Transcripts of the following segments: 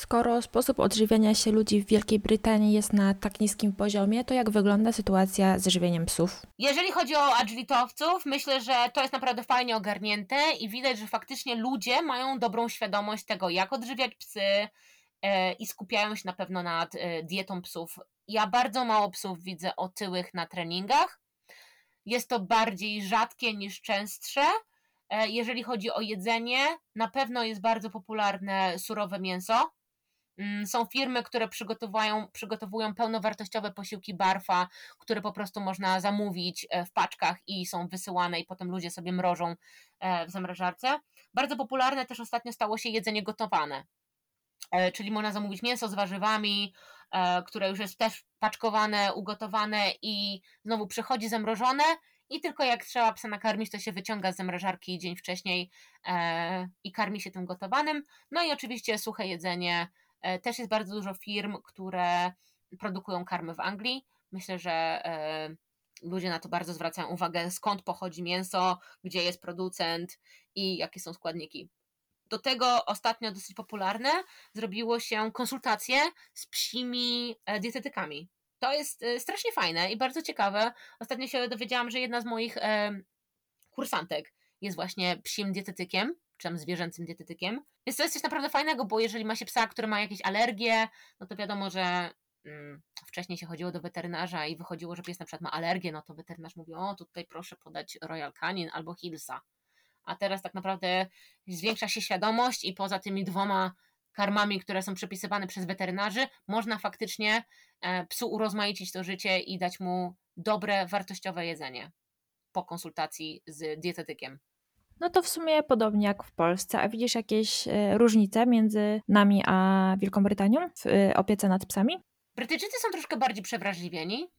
Skoro sposób odżywiania się ludzi w Wielkiej Brytanii jest na tak niskim poziomie, to jak wygląda sytuacja z żywieniem psów? Jeżeli chodzi o agilitowców, myślę, że to jest naprawdę fajnie ogarnięte i widać, że faktycznie ludzie mają dobrą świadomość tego, jak odżywiać psy e, i skupiają się na pewno nad e, dietą psów. Ja bardzo mało psów widzę otyłych na treningach. Jest to bardziej rzadkie niż częstsze. E, jeżeli chodzi o jedzenie, na pewno jest bardzo popularne surowe mięso. Mm, są firmy, które przygotowują, przygotowują pełnowartościowe posiłki barfa, które po prostu można zamówić e, w paczkach i są wysyłane i potem ludzie sobie mrożą e, w zamrażarce. Bardzo popularne też ostatnio stało się jedzenie gotowane. E, czyli można zamówić mięso z warzywami, które już jest też paczkowane, ugotowane i znowu przychodzi zamrożone i tylko jak trzeba psa nakarmić, to się wyciąga z zamrażarki dzień wcześniej i karmi się tym gotowanym. No i oczywiście suche jedzenie też jest bardzo dużo firm, które produkują karmy w Anglii. Myślę, że e, ludzie na to bardzo zwracają uwagę, skąd pochodzi mięso, gdzie jest producent i jakie są składniki. Do tego ostatnio dosyć popularne zrobiło się konsultacje z psimi e, dietetykami. To jest strasznie fajne i bardzo ciekawe. Ostatnio się dowiedziałam, że jedna z moich kursantek jest właśnie psim dietetykiem czy tam zwierzęcym dietetykiem. Więc to jest coś naprawdę fajnego, bo jeżeli ma się psa, który ma jakieś alergie, no to wiadomo, że mm, wcześniej się chodziło do weterynarza i wychodziło, że pies na przykład ma alergię, no to weterynarz mówi, o tutaj proszę podać Royal Canin albo Hillsa. A teraz tak naprawdę zwiększa się świadomość i poza tymi dwoma karmami, które są przepisywane przez weterynarzy, można faktycznie e, psu urozmaicić to życie i dać mu dobre, wartościowe jedzenie po konsultacji z dietetykiem. No to w sumie podobnie jak w Polsce. A widzisz jakieś e, różnice między nami a Wielką Brytanią w e, opiece nad psami? Brytyjczycy są troszkę bardziej przewrażliwieni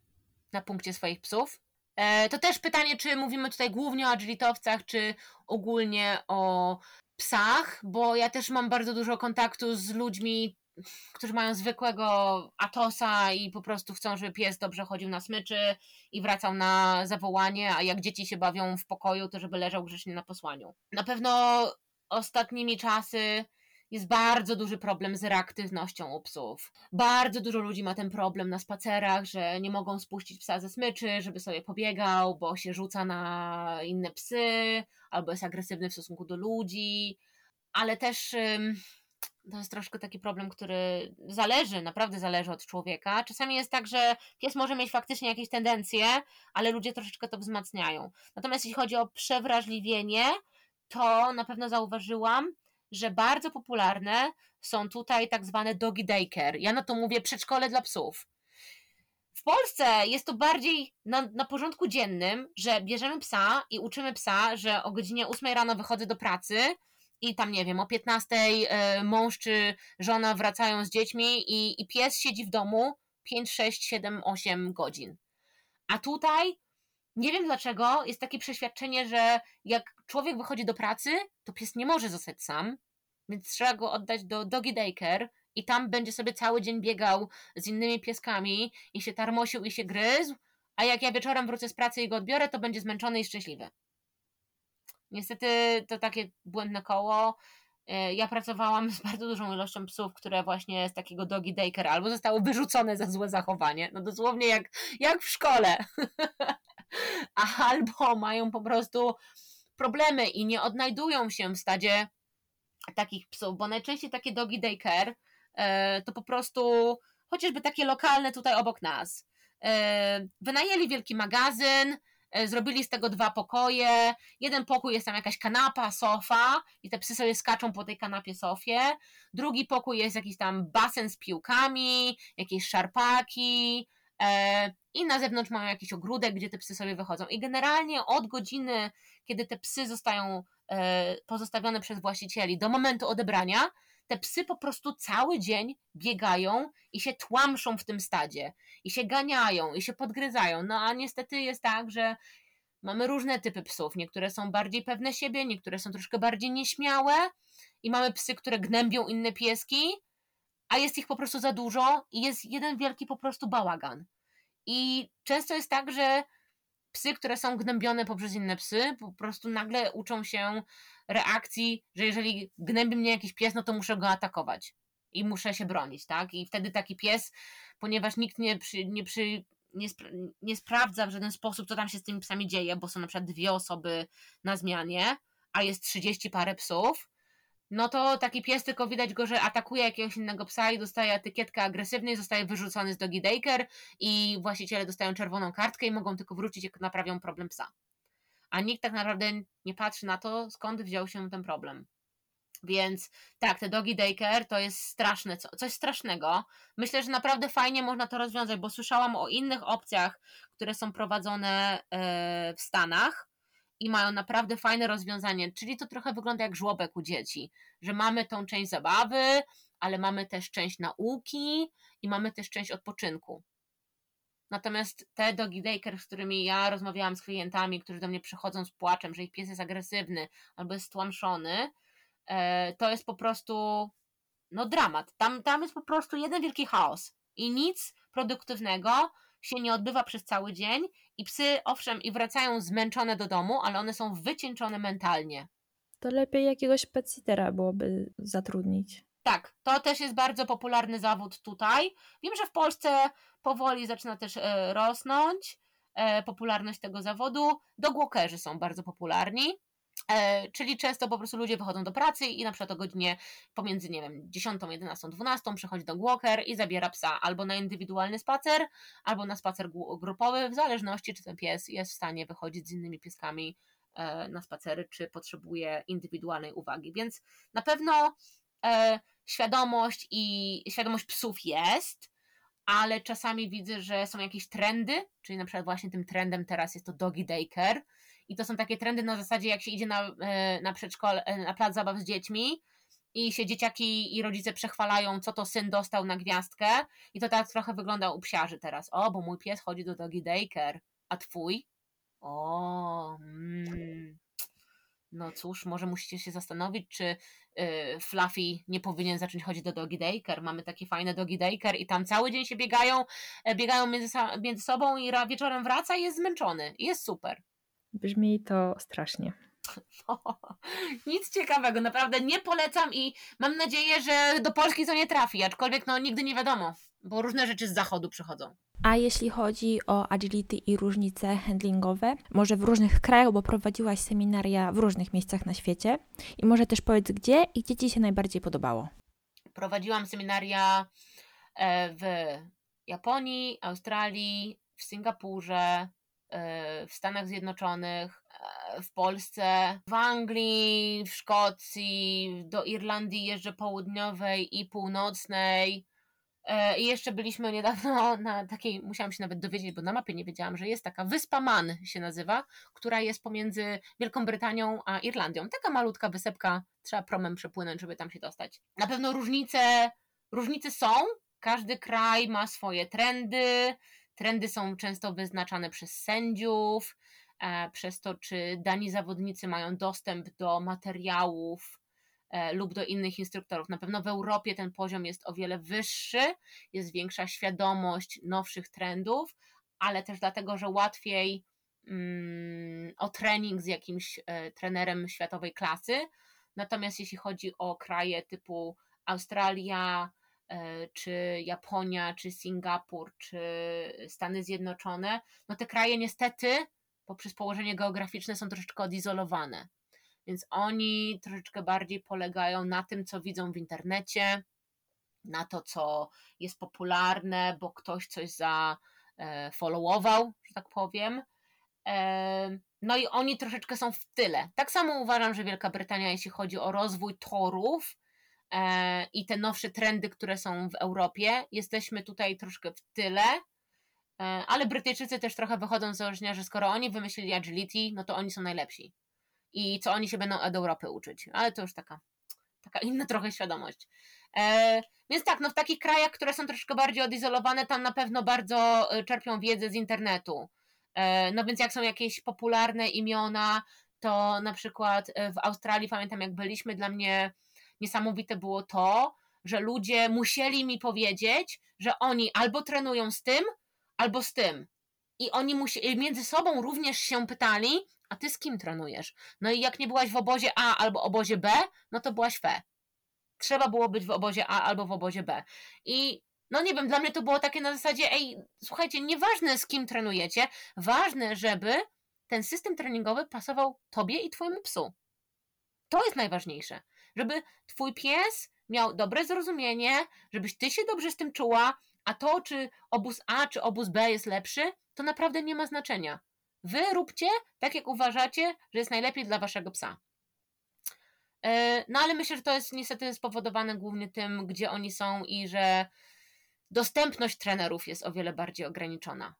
na punkcie swoich psów. E, to też pytanie, czy mówimy tutaj głównie o agilitowcach, czy ogólnie o psach, bo ja też mam bardzo dużo kontaktu z ludźmi którzy mają zwykłego atosa i po prostu chcą, żeby pies dobrze chodził na smyczy i wracał na zawołanie, a jak dzieci się bawią w pokoju, to żeby leżał grzecznie na posłaniu. Na pewno ostatnimi czasy jest bardzo duży problem z reaktywnością u psów. Bardzo dużo ludzi ma ten problem na spacerach, że nie mogą spuścić psa ze smyczy, żeby sobie pobiegał, bo się rzuca na inne psy, albo jest agresywny w stosunku do ludzi, ale też to jest troszkę taki problem, który zależy, naprawdę zależy od człowieka. Czasami jest tak, że pies może mieć faktycznie jakieś tendencje, ale ludzie troszeczkę to wzmacniają. Natomiast jeśli chodzi o przewrażliwienie, to na pewno zauważyłam, że bardzo popularne są tutaj tak zwane doggy daycare. Ja na to mówię przedszkole dla psów. W Polsce jest to bardziej na, na porządku dziennym, że bierzemy psa i uczymy psa, że o godzinie 8 rano wychodzę do pracy, i tam nie wiem, o 15 e, mąż czy żona wracają z dziećmi i, i pies siedzi w domu 5, 6, 7, 8 godzin. A tutaj nie wiem dlaczego jest takie przeświadczenie, że jak człowiek wychodzi do pracy, to pies nie może zostać sam, więc trzeba go oddać do doggy daycare i tam będzie sobie cały dzień biegał z innymi pieskami i się tarmosił i się gryzł, a jak ja wieczorem wrócę z pracy i go odbiorę, to będzie zmęczony i szczęśliwy. Niestety to takie błędne koło. E, ja pracowałam z bardzo dużą ilością psów, które właśnie z takiego dogi daycare albo zostały wyrzucone za złe zachowanie. No dosłownie jak, jak w szkole. albo mają po prostu problemy i nie odnajdują się w stadzie takich psów, bo najczęściej takie dogi daycare e, to po prostu chociażby takie lokalne tutaj obok nas. E, wynajęli wielki magazyn, zrobili z tego dwa pokoje. Jeden pokój jest tam jakaś kanapa, sofa i te psy sobie skaczą po tej kanapie, sofie. Drugi pokój jest jakiś tam basen z piłkami, jakieś szarpaki. E, I na zewnątrz mają jakiś ogródek, gdzie te psy sobie wychodzą. I generalnie od godziny, kiedy te psy zostają e, pozostawione przez właścicieli do momentu odebrania, te psy po prostu cały dzień biegają i się tłamszą w tym stadzie, i się ganiają, i się podgryzają. No a niestety jest tak, że mamy różne typy psów. Niektóre są bardziej pewne siebie, niektóre są troszkę bardziej nieśmiałe, i mamy psy, które gnębią inne pieski, a jest ich po prostu za dużo i jest jeden wielki po prostu bałagan. I często jest tak, że psy, które są gnębione poprzez inne psy, po prostu nagle uczą się reakcji, że jeżeli gnębi mnie jakiś pies, no to muszę go atakować. i muszę się bronić, tak? I wtedy taki pies, ponieważ nikt nie, przy, nie, przy, nie, spra nie sprawdza w żaden sposób, co tam się z tymi psami dzieje, bo są na przykład dwie osoby na zmianie, a jest 30 parę psów, no to taki pies tylko widać go, że atakuje jakiegoś innego psa i dostaje etykietkę agresywnej, zostaje wyrzucony z dogi daycare i właściciele dostają czerwoną kartkę i mogą tylko wrócić, jak naprawią problem psa. A nikt tak naprawdę nie patrzy na to, skąd wziął się ten problem. Więc tak, te dogi daycare to jest straszne, coś strasznego. Myślę, że naprawdę fajnie można to rozwiązać, bo słyszałam o innych opcjach, które są prowadzone e, w Stanach i mają naprawdę fajne rozwiązanie, czyli to trochę wygląda jak żłobek u dzieci, że mamy tą część zabawy, ale mamy też część nauki i mamy też część odpoczynku. Natomiast te dogi daycare, z którymi ja rozmawiałam z klientami, którzy do mnie przychodzą z płaczem, że ich pies jest agresywny albo jest stłamszony, e, to jest po prostu no dramat. Tam, tam jest po prostu jeden wielki chaos i nic produktywnego się nie odbywa przez cały dzień i psy, owszem, i wracają zmęczone do domu, ale one są wycieńczone mentalnie. To lepiej jakiegoś petsitera byłoby zatrudnić. Tak, to też jest bardzo popularny zawód tutaj. Wiem, że w Polsce powoli zaczyna też e, rosnąć e, popularność tego zawodu. Dogwalkerzy są bardzo popularni. E, czyli często po prostu ludzie wychodzą do pracy i na przykład o godzinie pomiędzy, nie wiem, 10, 11, 12 przychodzi do walker i zabiera psa albo na indywidualny spacer, albo na spacer grupowy, w zależności czy ten pies jest w stanie wychodzić z innymi pieskami e, na spacery, czy potrzebuje indywidualnej uwagi. Więc na pewno e, świadomość i świadomość psów jest, ale czasami widzę, że są jakieś trendy, czyli na przykład właśnie tym trendem teraz jest to doggy daycare, i to są takie trendy na zasadzie, jak się idzie na, e, na przedszkol, e, na plac zabaw z dziećmi i się dzieciaki i rodzice przechwalają, co to syn dostał na gwiazdkę i to tak trochę wygląda u psiarzy teraz. O, bo mój pies chodzi do dogi daycare, a twój? O, mm. no cóż, może musicie się zastanowić, czy y, Fluffy nie powinien zacząć chodzić do dogi daycare. Mamy takie fajne dogi daycare i tam cały dzień się biegają, biegają między, między sobą i wieczorem wraca i jest zmęczony. Jest super. Brzmi to strasznie. nic ciekawego, naprawdę nie polecam i mam nadzieję, że do Polski to nie trafi, aczkolwiek no nigdy nie wiadomo, bo różne rzeczy z zachodu przychodzą. A jeśli chodzi o agility i różnice handlingowe, może w różnych krajach, bo prowadziłaś seminaria w różnych miejscach na świecie i może też powiedz gdzie i gdzie Ci się najbardziej podobało? Prowadziłam seminaria e, w Japonii, Australii, w Singapurze, w Stanach Zjednoczonych, e, w Polsce, w Anglii, w Szkocji, do Irlandii jeżdżę południowej i północnej. E, I jeszcze byliśmy niedawno na takiej, musiałam się nawet dowiedzieć, bo na mapie nie wiedziałam, że jest taka wyspa Man się nazywa, która jest pomiędzy Wielką Brytanią a Irlandią. Taka malutka wysepka, trzeba promem przepłynąć, żeby tam się dostać. Na pewno różnice, różnice są, każdy kraj ma swoje trendy, Trendy są często wyznaczane przez sędziów, e, przez to, czy dani zawodnicy mają dostęp do materiałów e, lub do innych instruktorów. Na pewno w Europie ten poziom jest o wiele wyższy, jest większa świadomość nowszych trendów, ale też dlatego, że łatwiej mm, o trening z jakimś e, trenerem światowej klasy. Natomiast jeśli chodzi o kraje typu Australia, czy Japonia, czy Singapur, czy Stany Zjednoczone, no te kraje niestety poprzez położenie geograficzne są troszeczkę odizolowane. Więc oni troszeczkę bardziej polegają na tym, co widzą w internecie, na to, co jest popularne, bo ktoś coś zafollowował, że tak powiem. E, no i oni troszeczkę są w tyle. Tak samo uważam, że Wielka Brytania, jeśli chodzi o rozwój torów, E, i te nowsze trendy, które są w Europie. Jesteśmy tutaj troszkę w tyle, e, ale Brytyjczycy też trochę wychodzą z założenia, że skoro oni wymyślili agility, no to oni są najlepsi. I co oni się będą od Europy uczyć. Ale to już taka, taka inna trochę świadomość. E, więc tak, no w takich krajach, które są troszkę bardziej odizolowane, tam na pewno bardzo czerpią wiedzę z internetu. no więc jak są jakieś popularne imiona, to na przykład w Australii, pamiętam jak byliśmy, dla mnie niesamowite było to, że ludzie musieli mi powiedzieć, że oni albo trenują z tym, albo z tym. I oni musi, między sobą również się pytali, a ty z kim trenujesz? No i jak nie byłaś w obozie A albo obozie B, no to byłaś fe. trzeba było być w obozie A albo w obozie B. I no nie wiem, dla mnie to było takie na zasadzie, ej, słuchajcie, nieważne z kim trenujecie, ważne, żeby ten system treningowy pasował tobie i twojemu psu. To jest najważniejsze. Żeby twój pies miał dobre zrozumienie, żebyś ty się dobrze z tym czuła, a to, czy obóz A, czy obóz B jest lepszy, to naprawdę nie ma znaczenia. Wy róbcie tak, jak uważacie, że jest najlepiej dla waszego psa. E, no ale myślę, że to jest niestety spowodowane głównie tym, gdzie oni są i że dostępność trenerów jest o wiele bardziej ograniczona.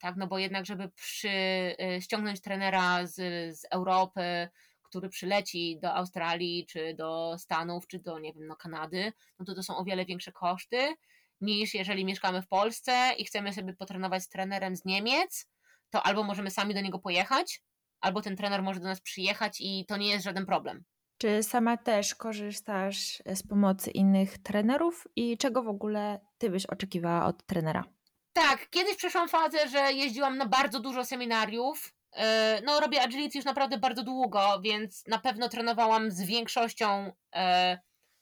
Tak, no bo jednak, żeby przy, e, ściągnąć trenera z, z Europy, który przyleci do Australii, czy do Stanów, czy do, nie wiem, no Kanady, no to to są o wiele większe koszty niż jeżeli mieszkamy w Polsce i chcemy sobie potrenować z trenerem z Niemiec, to albo możemy sami do niego pojechać, albo ten trener może do nas przyjechać i to nie jest żaden problem. Czy sama też korzystasz z pomocy innych trenerów i czego w ogóle ty byś oczekiwała od trenera? Tak, kiedyś przeszłam fazę, że jeździłam na bardzo dużo seminariów. E, no, robię agility już naprawdę bardzo długo, więc na pewno trenowałam z większością e,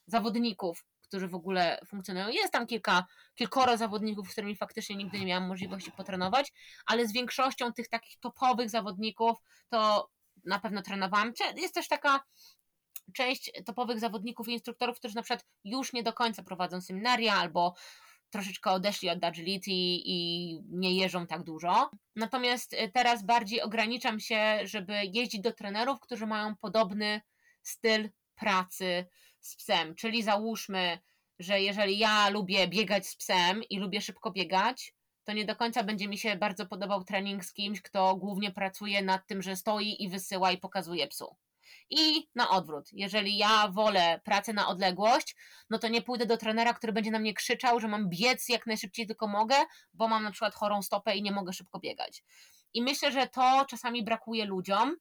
zawodników, którzy w ogóle funkcjonują. Jest tam kilka, kilkoro zawodników, z którymi faktycznie nigdy nie miałam możliwości potrenować, ale z większością tych takich topowych zawodników to na pewno trenowałam. Jest też taka część topowych zawodników i instruktorów, którzy na przykład już nie do końca prowadzą seminaria albo troszeczkę odeszli od agility i nie jeżdżą tak dużo. Natomiast y, teraz bardziej ograniczam się, żeby jeździć do trenerów, którzy mają podobny styl pracy z psem. Czyli załóżmy, że jeżeli ja lubię biegać z psem i lubię szybko biegać, to nie do końca będzie mi się bardzo podobał trening z kimś, kto głównie pracuje nad tym, że stoi i wysyła i pokazuje psu. I na odwrót, jeżeli ja wolę pracę na odległość, no to nie pójdę do trenera, który będzie na mnie krzyczał, że mam biec jak najszybciej tylko mogę, bo mam na przykład chorą stopę i nie mogę szybko biegać. I myślę, że to czasami brakuje ludziom,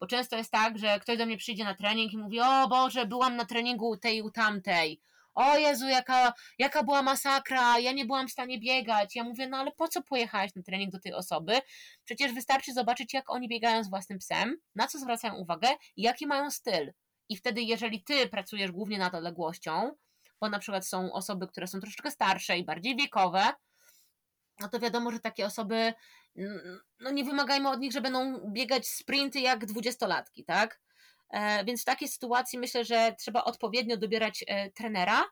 bo często jest tak, że ktoś do mnie przyjdzie na trening i mówi: O Boże, byłam na treningu tej u tamtej o Jezu, jaka, jaka była masakra, ja nie byłam w stanie biegać. Ja mówię, no ale po co pojechałaś na trening do tej osoby? Przecież wystarczy zobaczyć, jak oni biegają z własnym psem, na co zwracają uwagę i jaki mają styl. I wtedy, jeżeli ty pracujesz głównie nad odległością, bo na przykład są osoby, które są troszeczkę starsze i bardziej wiekowe, no to wiadomo, że takie osoby, no nie wymagajmy od nich, że będą biegać sprinty jak dwudziestolatki, tak? E, więc w takiej sytuacji myślę, że trzeba odpowiednio dobierać e, trenera,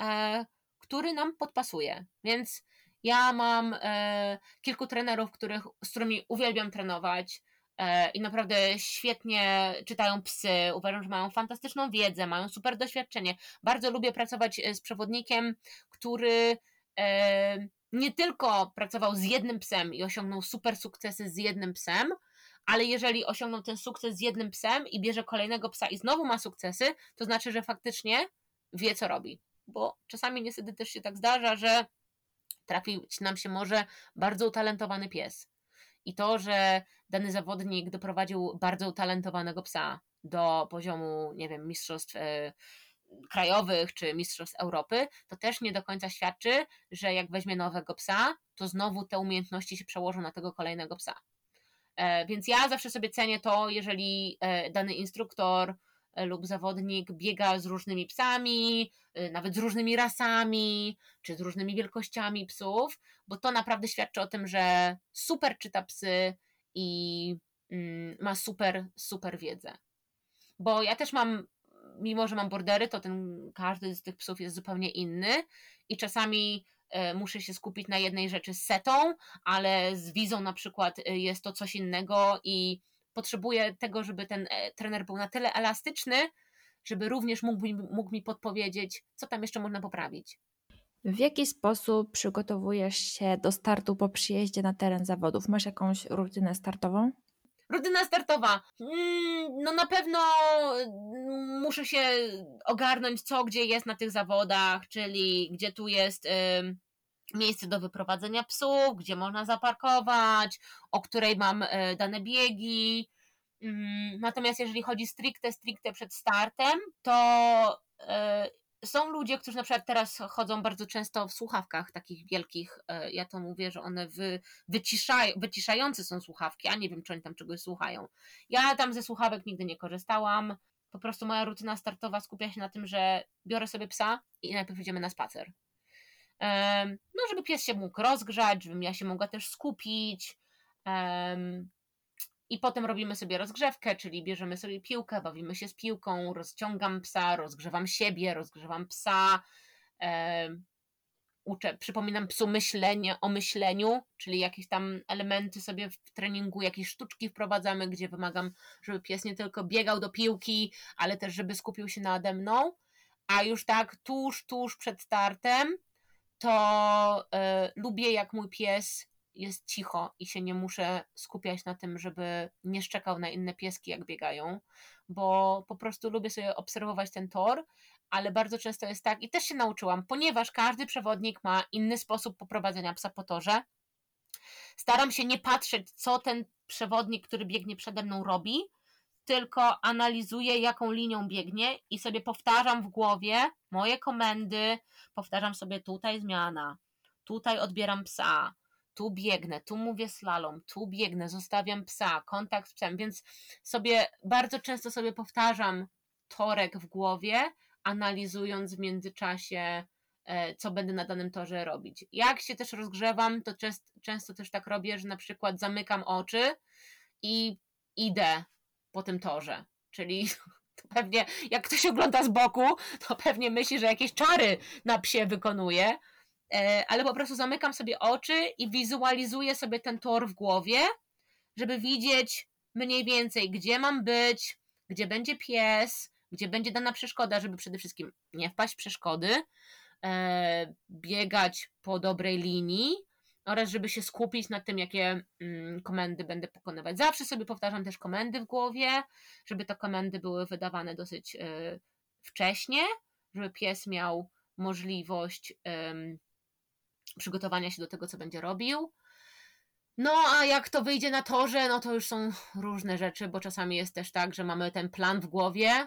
e, który nam podpasuje. Więc ja mam kilku trenerów, których, z którymi uwielbiam trenować i naprawdę świetnie czytają psy. Uważam, że mają fantastyczną wiedzę, mają super doświadczenie. Bardzo lubię pracować z przewodnikiem, który nie tylko pracował z jednym psem i osiągnął super sukcesy z jednym psem, ale jeżeli osiągnął ten sukces z jednym psem i bierze kolejnego psa i znowu ma sukcesy, to znaczy, że faktycznie wie, co robi. Bo czasami niestety też się tak zdarza, że trafić nam się może bardzo utalentowany pies. I to, że dany zawodnik doprowadził bardzo utalentowanego psa do poziomu, nie wiem, mistrzostw e, krajowych czy mistrzostw Europy, to też nie do końca świadczy, że jak weźmie nowego psa, to znowu te umiejętności się przełożą na tego kolejnego psa. E, więc ja zawsze sobie cenię to, jeżeli e, dany instruktor e, lub zawodnik biega z różnymi psami, nawet z różnymi rasami, czy z różnymi wielkościami psów, bo to naprawdę świadczy o tym, że super czyta psy i mm, ma super, super wiedzę. Bo ja też mam, mimo że mam bordery, to ten każdy z tych psów jest zupełnie inny i czasami muszę się skupić na jednej rzeczy z setą, ale z wizą na przykład e, jest to coś innego i potrzebuję tego, żeby ten e, trener był na tyle elastyczny, żeby również mógł mógł mi podpowiedzieć, co tam jeszcze można poprawić. W jaki sposób przygotowujesz się do startu po przyjeździe na teren zawodów? Masz jakąś rutynę startową? Rutyna startowa. Mm, no na pewno mm, muszę się ogarnąć, co gdzie jest na tych zawodach, czyli gdzie tu jest miejsce do wyprowadzenia psów, gdzie można zaparkować, o której mam e, dane biegi. Mm, natomiast jeżeli chodzi stricte, stricte przed startem, to e, są ludzie, którzy na przykład teraz chodzą bardzo często w słuchawkach takich wielkich, e, ja to mówię, że one wy, wyciszają, wyciszające są słuchawki, a nie wiem, czy oni tam czegoś słuchają. Ja tam ze słuchawek nigdy nie korzystałam. po prostu moja rutyna startowa skupia się na tym, że biorę sobie psa i najpierw idziemy na spacer. No, żeby pies się mógł rozgrzać, żebym ja się mogła też skupić. I potem robimy sobie rozgrzewkę, czyli bierzemy sobie piłkę, bawimy się z piłką, rozciągam psa, rozgrzewam siebie, rozgrzewam psa. Uczę, przypominam psu myślenie o myśleniu, czyli jakieś tam elementy sobie w treningu, jakieś sztuczki wprowadzamy, gdzie wymagam, żeby pies nie tylko biegał do piłki, ale też żeby skupił się nade mną. A już tak tuż, tuż przed startem to y, lubię, jak mój pies jest cicho i się nie muszę skupiać na tym, żeby nie szczekał na inne pieski, jak biegają, bo po prostu lubię sobie obserwować ten tor, ale bardzo często jest tak, i też się nauczyłam, ponieważ każdy przewodnik ma inny sposób poprowadzenia psa po torze. Staram się nie patrzeć, co ten przewodnik, który biegnie przede mną, robi, tylko analizuję, jaką linią biegnie i sobie powtarzam w głowie moje komendy, powtarzam sobie tutaj zmiana, tutaj odbieram psa, tu biegnę, tu mówię slalom, tu biegnę, zostawiam psa, kontakt z psem, więc sobie bardzo często sobie powtarzam torek w głowie, analizując w międzyczasie, e, co będę na danym torze robić. Jak się też rozgrzewam, to często też tak robię, że na przykład zamykam oczy i idę po tym torze. Czyli to pewnie, jak ktoś ogląda z boku, to pewnie myśli, że jakieś czary na psie wykonuje, ale po prostu zamykam sobie oczy i wizualizuję sobie ten tor w głowie, żeby widzieć mniej więcej, gdzie mam być, gdzie będzie pies, gdzie będzie dana przeszkoda, żeby przede wszystkim nie wpaść w przeszkody, e, biegać po dobrej linii, oraz żeby się skupić na tym, jakie mm, komendy będę pokonywać. Zawsze sobie powtarzam też komendy w głowie, żeby te komendy były wydawane dosyć y, wcześnie, żeby pies miał możliwość przygotowania się do tego, co będzie robił. No, a jak to wyjdzie na torze, no to już są różne rzeczy, bo czasami jest też tak, że mamy ten plan w głowie,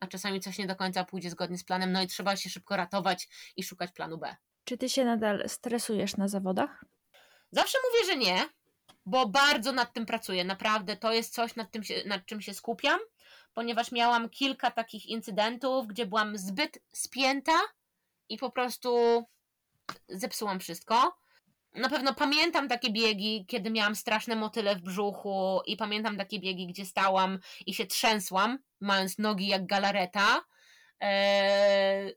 a czasami coś nie do końca pójdzie zgodnie z planem, no i trzeba się szybko ratować i szukać planu B. Czy ty się nadal stresujesz na zawodach? Zawsze mówię, że nie, bo bardzo nad tym pracuję. Naprawdę to jest coś, nad, tym się, nad czym się skupiam, ponieważ miałam kilka takich incydentów, gdzie byłam zbyt spięta i po prostu zepsułam wszystko. Na pewno pamiętam takie biegi, kiedy miałam straszne motyle w brzuchu, i pamiętam takie biegi, gdzie stałam i się trzęsłam, mając nogi jak galareta. Eee,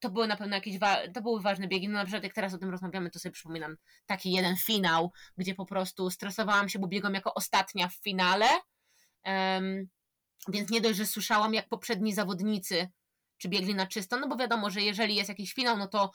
to były na pewno jakieś, to były ważne biegi, no na przykład jak teraz o tym rozmawiamy, to sobie przypominam taki jeden finał, gdzie po prostu stresowałam się, bo biegłam jako ostatnia w finale, um, więc nie dość, że słyszałam jak poprzedni zawodnicy, czy biegli na czysto, no bo wiadomo, że jeżeli jest jakiś finał, no to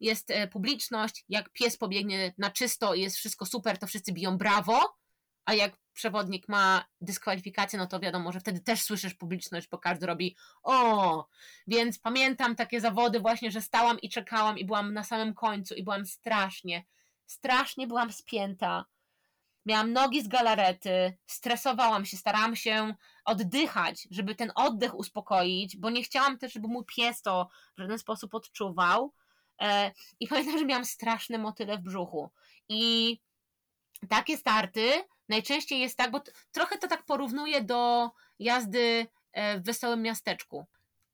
jest e, publiczność, jak pies pobiegnie na czysto i jest wszystko super, to wszyscy biją brawo, a jak przewodnik ma dyskwalifikację, no to wiadomo, że wtedy też słyszysz publiczność, bo każdy robi o, więc pamiętam takie zawody właśnie, że stałam i czekałam i byłam na samym końcu i byłam strasznie, strasznie byłam spięta. Miałam nogi z galarety, stresowałam się, starałam się oddychać, żeby ten oddech uspokoić, bo nie chciałam też, żeby mój pies to w żaden sposób odczuwał. E, I pamiętam, że miałam straszne motyle w brzuchu. I takie starty najczęściej jest tak, bo trochę to tak porównuję do jazdy e, w wesołym miasteczku.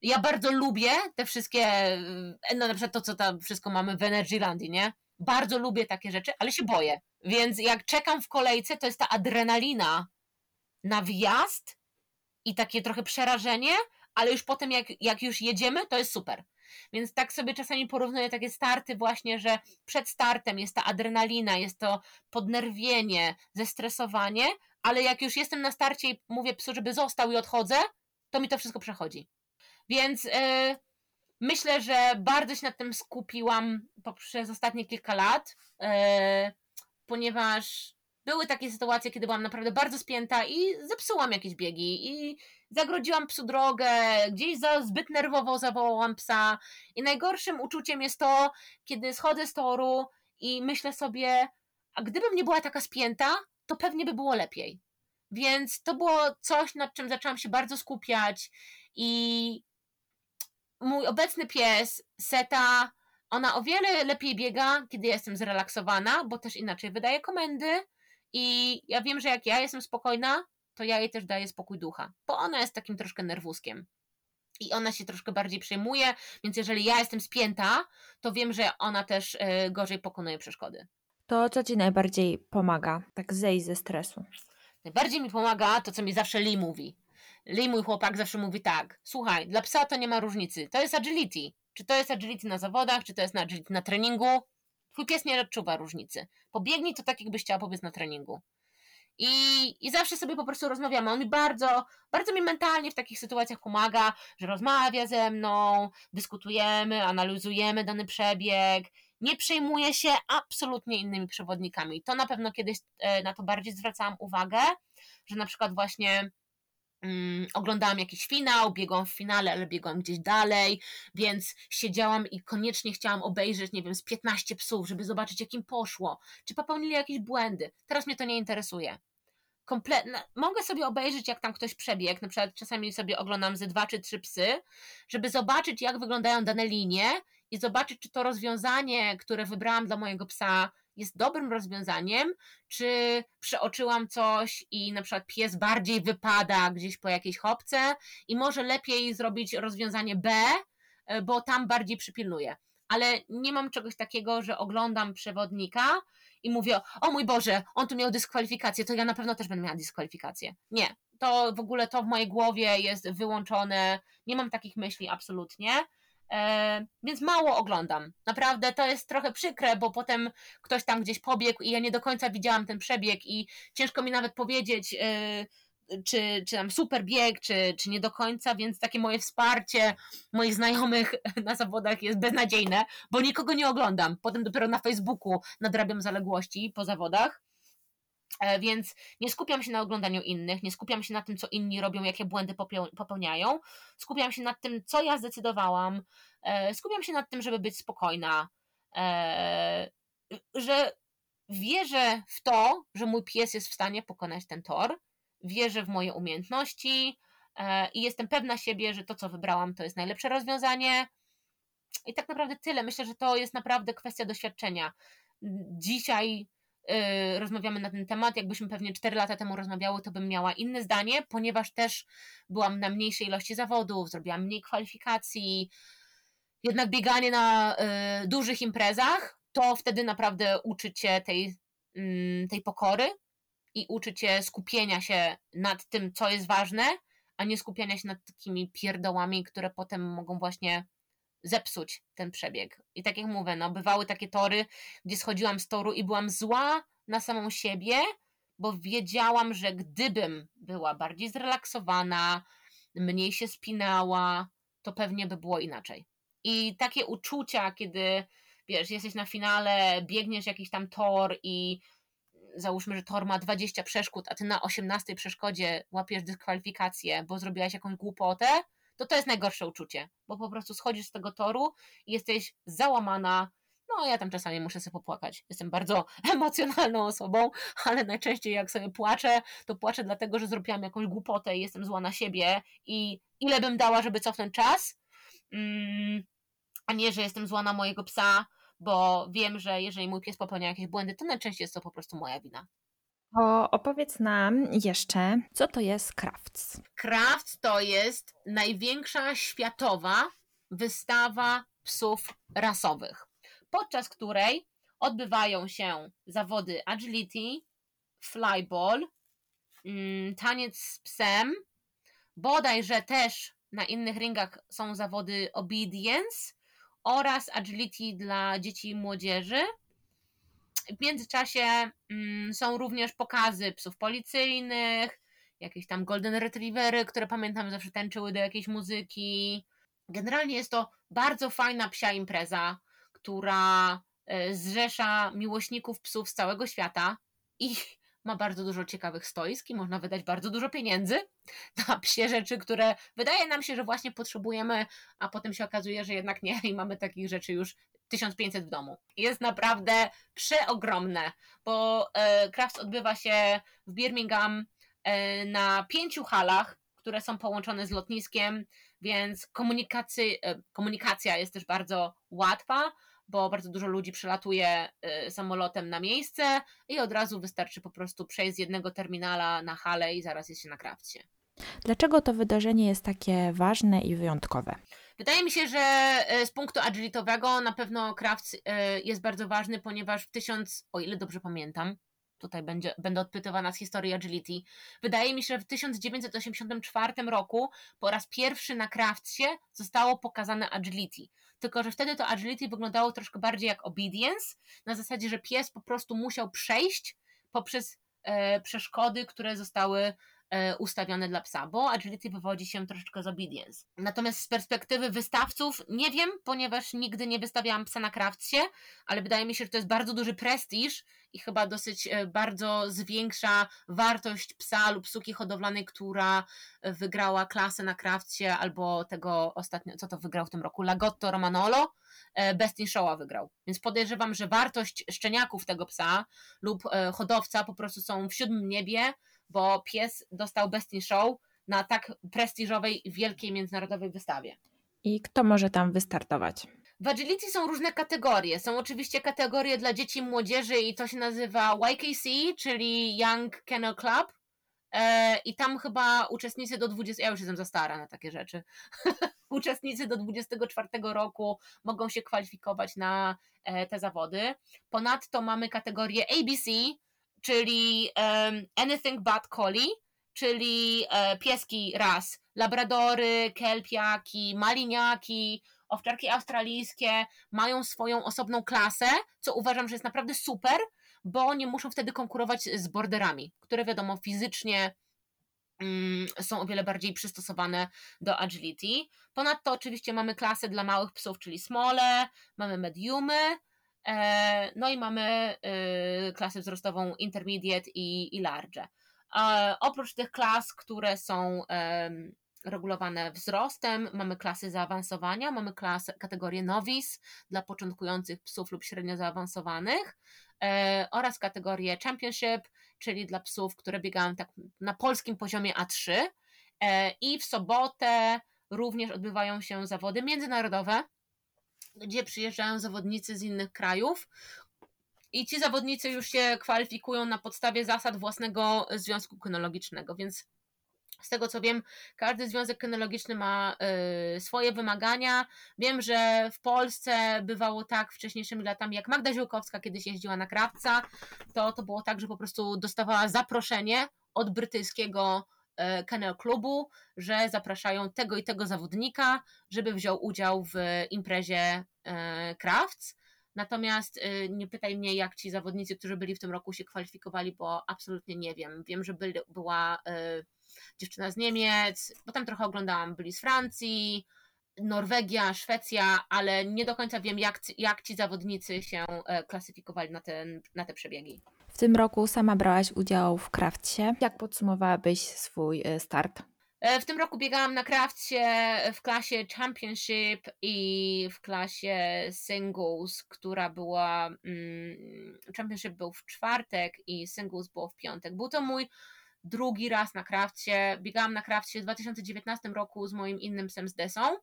Ja bardzo lubię te wszystkie, e, no na przykład to, co tam wszystko mamy w Energylandii, nie? Bardzo lubię takie rzeczy, ale się boję. Więc jak czekam w kolejce, to jest ta adrenalina na wjazd i takie trochę przerażenie, ale już potem jak, jak już jedziemy, to jest super. Więc tak sobie czasami porównuję takie starty właśnie, że przed startem jest ta adrenalina, jest to podnerwienie, zestresowanie, ale jak już jestem na starcie i mówię psu, żeby został i odchodzę, to mi to wszystko przechodzi. Więc yy, myślę, że bardzo się nad tym skupiłam poprzez ostatnie kilka lat, yy, ponieważ były takie sytuacje, kiedy byłam naprawdę bardzo spięta i zepsułam jakieś biegi i zagrodziłam psu drogę, gdzieś za, zbyt nerwowo zawołałam psa. I najgorszym uczuciem jest to, kiedy schodzę z toru i myślę sobie, a gdybym nie była taka spięta, to pewnie by było lepiej. Więc to było coś, nad czym zaczęłam się bardzo skupiać i mój obecny pies, Seta, ona o wiele lepiej biega, kiedy jestem zrelaksowana, bo też inaczej wydaje komendy i ja wiem, że jak ja jestem spokojna, to ja jej też daję spokój ducha, bo ona jest takim troszkę nerwuskiem. I ona się troszkę bardziej przejmuje, więc jeżeli ja jestem spięta, to wiem, że ona też e, gorzej pokonuje przeszkody. To co ci najbardziej pomaga, tak zejść ze stresu? Najbardziej mi pomaga to, co mi zawsze Lee mówi. Lee, mój chłopak, zawsze mówi tak: Słuchaj, dla psa to nie ma różnicy. To jest agility. Czy to jest agility na zawodach, czy to jest na agility na treningu? Twój pies nie odczuwa różnicy. Pobiegnij to tak, jakbyś chciała pobiec na treningu. I, I zawsze sobie po prostu rozmawiamy. On mi bardzo, bardzo mi mentalnie w takich sytuacjach pomaga, że rozmawia ze mną, dyskutujemy, analizujemy dany przebieg. Nie przejmuje się absolutnie innymi przewodnikami. To na pewno kiedyś e, na to bardziej zwracałam uwagę, że na przykład właśnie mm, oglądałam jakiś finał, biegłam w finale, ale biegłam gdzieś dalej, więc siedziałam i koniecznie chciałam obejrzeć, nie wiem, z 15 psów, żeby zobaczyć, jak im poszło, czy popełnili jakieś błędy. Teraz mnie to nie interesuje. Kompletne. Mogę sobie obejrzeć, jak tam ktoś przebiegł, na przykład czasami sobie oglądam ze dwa czy trzy psy, żeby zobaczyć, jak wyglądają dane linie i zobaczyć, czy to rozwiązanie, które wybrałam dla mojego psa, jest dobrym rozwiązaniem, czy przeoczyłam coś i na przykład pies bardziej wypada gdzieś po jakiejś chopce i może lepiej zrobić rozwiązanie B, e, bo tam bardziej przypilnuję. Ale nie mam czegoś takiego, że oglądam przewodnika i mówię, o mój Boże, on tu miał dyskwalifikację, to ja na pewno też będę miała dyskwalifikację. Nie, to w ogóle to w mojej głowie jest wyłączone, nie mam takich myśli absolutnie. E, więc mało oglądam. Naprawdę to jest trochę przykre, bo potem ktoś tam gdzieś pobiegł i ja nie do końca widziałam ten przebieg i ciężko mi nawet powiedzieć, e, czy, czy tam super bieg, czy, czy nie do końca, więc takie moje wsparcie moich znajomych na zawodach jest beznadziejne, bo nikogo nie oglądam. Potem dopiero na Facebooku nadrabiam zaległości po zawodach. E, więc nie skupiam się na oglądaniu innych, nie skupiam się na tym, co inni robią, jakie błędy popełniają. Skupiam się nad tym, co ja zdecydowałam. E, skupiam się nad tym, żeby być spokojna. E, że wierzę w to, że mój pies jest w stanie pokonać ten tor. Wierzę w moje umiejętności i jestem pewna siebie, że to, co wybrałam, to jest najlepsze rozwiązanie. I tak naprawdę tyle. Myślę, że to jest naprawdę kwestia doświadczenia. Dzisiaj rozmawiamy na ten temat. Jakbyśmy pewnie 4 lata temu rozmawiały, to bym miała inne zdanie, ponieważ też byłam na mniejszej ilości zawodów, zrobiłam mniej kwalifikacji. Jednak bieganie na y, dużych imprezach, to wtedy naprawdę uczy cię tej, y, tej pokory i uczy cię skupienia się nad tym, co jest ważne, a nie skupiania się nad takimi pierdołami, które potem mogą właśnie zepsuć ten przebieg. I tak jak mówię, no, bywały takie tory, gdzie schodziłam z toru i byłam zła na samą siebie, bo wiedziałam, że gdybym była bardziej zrelaksowana, mniej się spinała, to pewnie by było inaczej. I takie uczucia, kiedy wiesz, jesteś na finale, biegniesz jakiś tam tor i załóżmy, że tor ma 20 przeszkód, a ty na 18 przeszkodzie łapiesz dyskwalifikację, bo zrobiłaś jakąś głupotę, to to jest najgorsze uczucie, bo po prostu schodzisz z tego toru i jesteś załamana. No, ja tam czasami muszę sobie popłakać. Jestem bardzo emocjonalną osobą, ale najczęściej jak sobie płaczę, to płaczę dlatego, że zrobiłam jakąś głupotę i jestem zła na siebie i ile bym dała, żeby cofnąć czas, mm, a nie, że jestem zła na mojego psa, bo wiem, że jeżeli mój pies popełnia jakieś błędy, to najczęściej jest to po prostu moja wina. To opowiedz nam jeszcze, co to jest Crafts. Crafts to jest największa światowa wystawa psów rasowych, podczas której odbywają się zawody agility, flyball, mm, taniec z psem, bodajże też na innych ringach są zawody obedience oraz agility dla dzieci i młodzieży w międzyczasie mm, są również pokazy psów policyjnych, jakieś tam golden retrievery, które pamiętam zawsze tańczyły do jakiejś muzyki. Generalnie jest to bardzo fajna psia impreza, która e, zrzesza miłośników psów z całego świata i ma bardzo dużo ciekawych stoisk i można wydać bardzo dużo pieniędzy na psie rzeczy, które wydaje nam się, że właśnie potrzebujemy, a potem się okazuje, że jednak nie i mamy takich rzeczy już 1500 w domu. Jest naprawdę przeogromne, bo e, Crafts odbywa się w Birmingham e, na pięciu halach, które są połączone z lotniskiem, więc komunikacja jest też bardzo łatwa. bo bardzo dużo ludzi przelatuje samolotem na miejsce i od razu wystarczy po prostu przejść z jednego terminala na halę i zaraz jest się na krawcie. Dlaczego to wydarzenie jest takie ważne i wyjątkowe? Wydaje mi się, że z punktu agilitowego na pewno Kraft jest bardzo ważny, ponieważ w tysiąc, o ile dobrze pamiętam, tutaj będzie, będę odpytywana z historii agility. Wydaje mi się, że w 1984 roku po raz pierwszy na Craftie zostało pokazane agility. Tylko, że wtedy to agility wyglądało troszkę bardziej jak obedience, na zasadzie, że pies po prostu musiał przejść poprzez e, przeszkody, które zostały E, ustawione dla psa, bo agility wywodzi się troszeczkę z obedience. Natomiast z perspektywy wystawców nie wiem, ponieważ nigdy nie wystawiałam psa na krawcie, ale wydaje mi się, że to jest bardzo duży prestiż i chyba dosyć e, bardzo zwiększa wartość psa lub suki hodowlanej, która wygrała klasę na krawcie albo tego ostatnio, co to wygrał w tym roku, Lagotto Romanolo, e, Best in Show'a wygrał. Więc podejrzewam, że wartość szczeniaków tego psa lub hodowca po prostu są w siódmym niebie, bo pies dostał Best in Show na tak prestiżowej, wielkiej międzynarodowej wystawie. I kto może tam wystartować? W agility są różne kategorie. Są oczywiście kategorie dla dzieci i młodzieży i to się nazywa YKC, czyli Young Kennel Club. E, I tam chyba uczestnicy do 20, ja już jestem za stara na takie rzeczy. uczestnicy do 24 roku mogą się kwalifikować na e, te zawody. Ponadto mamy kategorię ABC, czyli um, Anything But Collie, czyli e, pieski ras, labradory, kelpiaki, maliniaki, owczarki australijskie mają swoją osobną klasę, co uważam, że jest naprawdę super, bo nie muszą wtedy konkurować z borderami, które wiadomo fizycznie mm, są o wiele bardziej przystosowane do agility. Ponadto oczywiście mamy klasę dla małych psów, czyli smole, mamy mediumy, no i mamy y, klasę wzrostową intermediate i, i large. Oprócz tych klas, które są regulowane wzrostem, mamy klasy zaawansowania, mamy klasę, kategorię novice dla początkujących psów lub średnio zaawansowanych e, oraz kategorię championship, czyli dla psów, które biegają tak na polskim poziomie A3 e, i w sobotę również odbywają się zawody międzynarodowe, gdzie przyjeżdżają zawodnicy z innych krajów. I ci zawodnicy już się kwalifikują na podstawie zasad własnego związku kynologicznego, więc z tego co wiem, każdy związek kynologiczny ma y, swoje wymagania. Wiem, że w Polsce bywało tak wcześniejszymi latami, jak Magda Ziółkowska kiedyś jeździła na krawca, to to było tak, że po prostu dostawała zaproszenie od brytyjskiego E, Kennel Klubu, że zapraszają tego i tego zawodnika, żeby wziął udział w imprezie e, Crafts. Natomiast e, nie pytaj mnie, jak ci zawodnicy, którzy byli w tym roku, się kwalifikowali, bo absolutnie nie wiem. Wiem, że byli, była dziewczyna z Niemiec, potem trochę oglądałam, byli z Francji, Norwegia, Szwecja, ale nie do końca wiem, jak, jak ci zawodnicy się klasyfikowali na, ten, na te przebiegi. W tym roku sama brałaś udział w Kraftsie. Jak podsumowałabyś swój e, start? E, w tym roku biegałam na Krafcie w klasie Championship i w klasie Singles, która była. Mm, championship był w czwartek i Singles było w piątek. Był to mój drugi raz na Krafcie. Biegałam na Krafcie w 2019 roku z moim innym psem z Desą.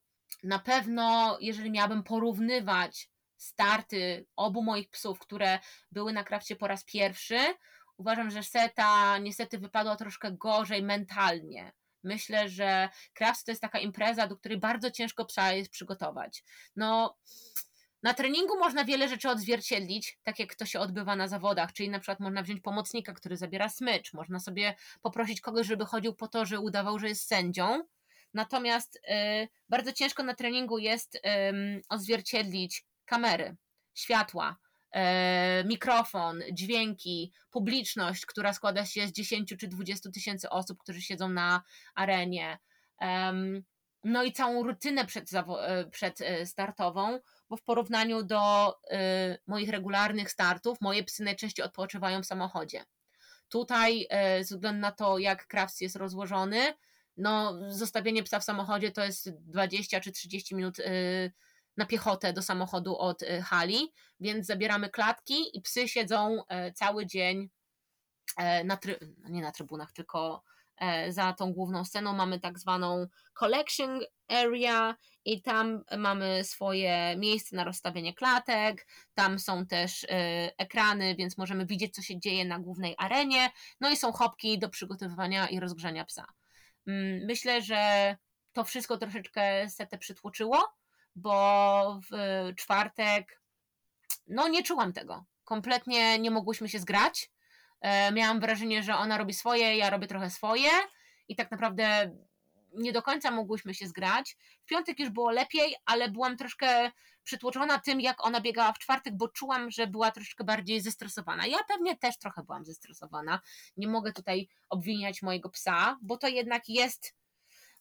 Na pewno, jeżeli miałabym porównywać starty obu moich psów, które były na krafcie po raz pierwszy, uważam, że Seta niestety wypadła troszkę gorzej mentalnie. Myślę, że kraft to jest taka impreza, do której bardzo ciężko psa jest przygotować. No, na treningu można wiele rzeczy odzwierciedlić, tak jak to się odbywa na zawodach, czyli na przykład można wziąć pomocnika, który zabiera smycz, można sobie poprosić kogoś, żeby chodził po to, że udawał, że jest sędzią. Natomiast y, bardzo ciężko na treningu jest y, odzwierciedlić kamery, światła, e, mikrofon, dźwięki, publiczność, która składa się z 10 czy 20 tysięcy osób, którzy siedzą na arenie. no i całą rutynę przed, e, e, bo w porównaniu do moich regularnych startów, moje psy najczęściej odpoczywają w samochodzie. Tutaj, ze względu na to, jak Crafts jest rozłożony, no, zostawienie psa w samochodzie to jest 20 czy 30 minut na piechotę do samochodu od e, hali, więc zabieramy klatki i psy siedzą e, cały dzień e, na nie na trybunach, tylko za tą główną sceną. Mamy tak zwaną collection area i tam mamy swoje miejsce na rozstawienie klatek, tam są też ekrany, więc możemy widzieć, co się dzieje na głównej arenie, no i są hopki do przygotowywania i rozgrzania psa. Mm, myślę, że to wszystko troszeczkę setę przytłoczyło, bo w czwartek no nie czułam tego. Kompletnie nie mogłyśmy się zgrać. E, miałam wrażenie, że ona robi swoje, ja robię trochę swoje i tak naprawdę nie do końca mogłyśmy się zgrać. W piątek już było lepiej, ale byłam troszkę przytłoczona tym, jak ona biegała w czwartek, bo czułam, że była troszkę bardziej zestresowana. Ja pewnie też trochę byłam zestresowana. Nie mogę tutaj obwiniać mojego psa, bo to jednak jest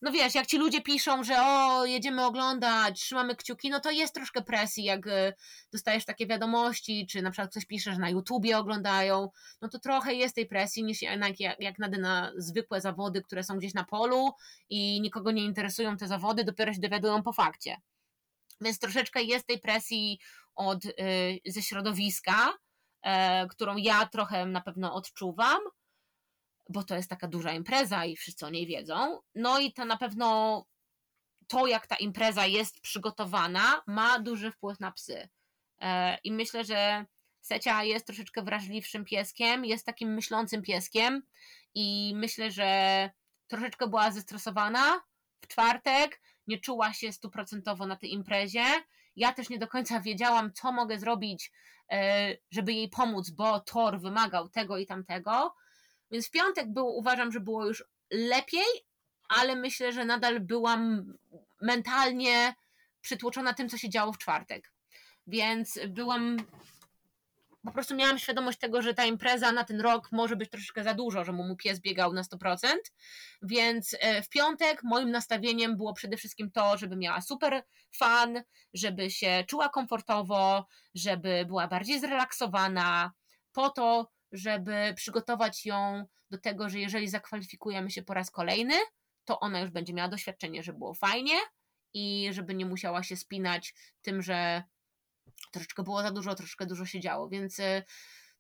no wiesz, jak ci ludzie piszą, że o, jedziemy oglądać, trzymamy kciuki, no to jest troszkę presji, jak e, dostajesz takie wiadomości, czy na przykład ktoś pisze, że na YouTubie oglądają, no to trochę jest tej presji niż jak, jak nade na zwykłe zawody, które są gdzieś na polu i nikogo nie interesują te zawody, dopiero się dowiadują po fakcie. Więc troszeczkę jest tej presji od, y, ze środowiska, y, którą ja trochę na pewno odczuwam, bo to jest taka duża impreza i wszyscy o niej wiedzą. No i to na pewno to, jak ta impreza jest przygotowana, ma duży wpływ na psy. E, I myślę, że Secia jest troszeczkę wrażliwszym pieskiem, jest takim myślącym pieskiem i myślę, że troszeczkę była zestresowana w czwartek, nie czuła się stuprocentowo na tej imprezie. Ja też nie do końca wiedziałam, co mogę zrobić, e, żeby jej pomóc, bo tor wymagał tego i tamtego. Więc w piątek było, uważam, że było już lepiej, ale myślę, że nadal byłam mentalnie przytłoczona tym, co się działo w czwartek. Więc byłam po prostu miałam świadomość tego, że ta impreza na ten rok może być troszeczkę za dużo, że mu, mu pies biegał na 100%, więc e, w piątek moim nastawieniem było przede wszystkim to, żeby miała super fan, żeby się czuła komfortowo, żeby była bardziej zrelaksowana, po to, żeby przygotować ją do tego, że jeżeli zakwalifikujemy się po raz kolejny, to ona już będzie miała doświadczenie, że było fajnie i żeby nie musiała się spinać tym, że troszeczkę było za dużo, troszeczkę dużo się działo. Więc y,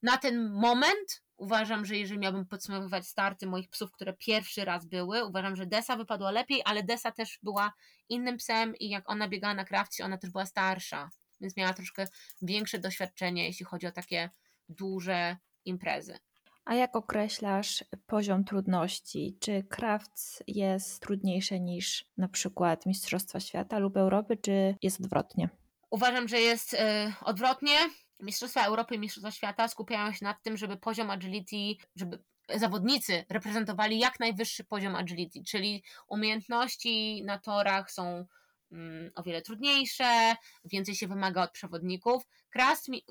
na ten moment uważam, że jeżeli miałbym podsumowywać starty moich psów, które pierwszy raz były, uważam, że Desa wypadła lepiej, ale Desa też była innym psem i jak ona biegała na krawcie, ona też była starsza, więc miała troszkę większe doświadczenie, jeśli chodzi o takie duże imprezy. A jak określasz poziom trudności? Czy Crafts jest trudniejsze niż na przykład Mistrzostwa Świata lub Europy, czy jest odwrotnie? Uważam, że jest y, odwrotnie. Mistrzostwa Europy i Mistrzostwa Świata skupiają się nad tym, żeby poziom agility, żeby zawodnicy reprezentowali jak najwyższy poziom agility, czyli umiejętności na torach są o wiele trudniejsze, więcej się wymaga od przewodników.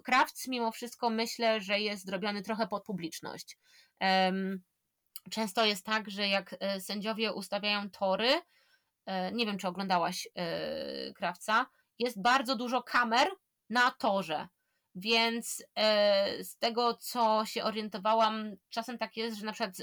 Crafts mimo wszystko myślę, że jest zrobiony trochę pod publiczność. Często jest tak, że jak e, sędziowie ustawiają tory, e, nie wiem czy oglądałaś Krawca, e, jest bardzo dużo kamer na torze. Więc z tego, co się orientowałam, czasem tak jest, że na przykład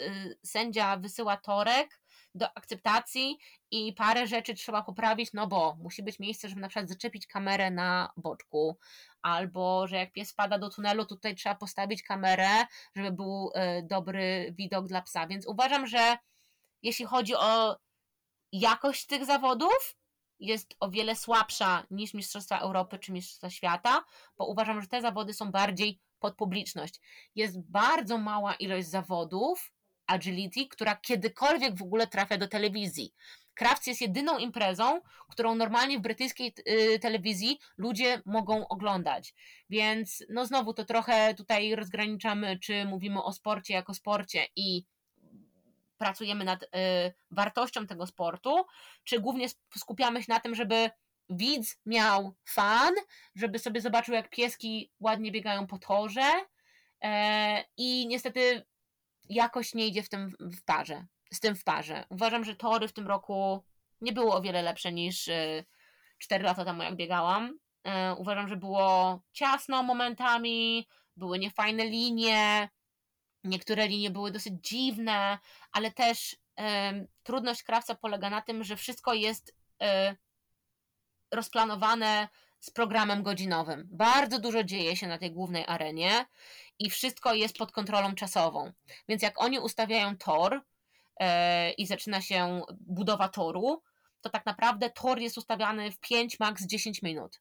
sędzia wysyła torek, do akceptacji i parę rzeczy trzeba poprawić, no bo musi być miejsce, żeby na przykład zaczepić kamerę na boczku, albo że jak pies wpada do tunelu, tutaj trzeba postawić kamerę, żeby był e, dobry widok dla psa. Więc uważam, że jeśli chodzi o jakość tych zawodów, jest o wiele słabsza niż Mistrzostwa Europy czy Mistrzostwa Świata, bo uważam, że te zawody są bardziej pod publiczność. Jest bardzo mała ilość zawodów, agility, która kiedykolwiek w ogóle trafia do telewizji. Crafts jest jedyną imprezą, którą normalnie w brytyjskiej y, telewizji ludzie mogą oglądać. Więc no znowu to trochę tutaj rozgraniczamy, czy mówimy o sporcie jako sporcie i pracujemy nad y, wartością tego sportu, czy głównie skupiamy się na tym, żeby widz miał fan, żeby sobie zobaczył, jak pieski ładnie biegają po torze. E, I niestety jakoś nie idzie w tym w parze, z tym w parze. Uważam, że tory w tym roku nie były o wiele lepsze niż 4 y, lata temu, jak biegałam. Y, uważam, że było ciasno momentami, były niefajne linie, niektóre linie były dosyć dziwne, ale też y, trudność krawca polega na tym, że wszystko jest rozplanowane z programem godzinowym. Bardzo dużo dzieje się na tej głównej arenie i wszystko jest pod kontrolą czasową. Więc jak oni ustawiają tor, e, i zaczyna się budowa toru, to tak naprawdę tor jest ustawiany w 5, max 10 minut.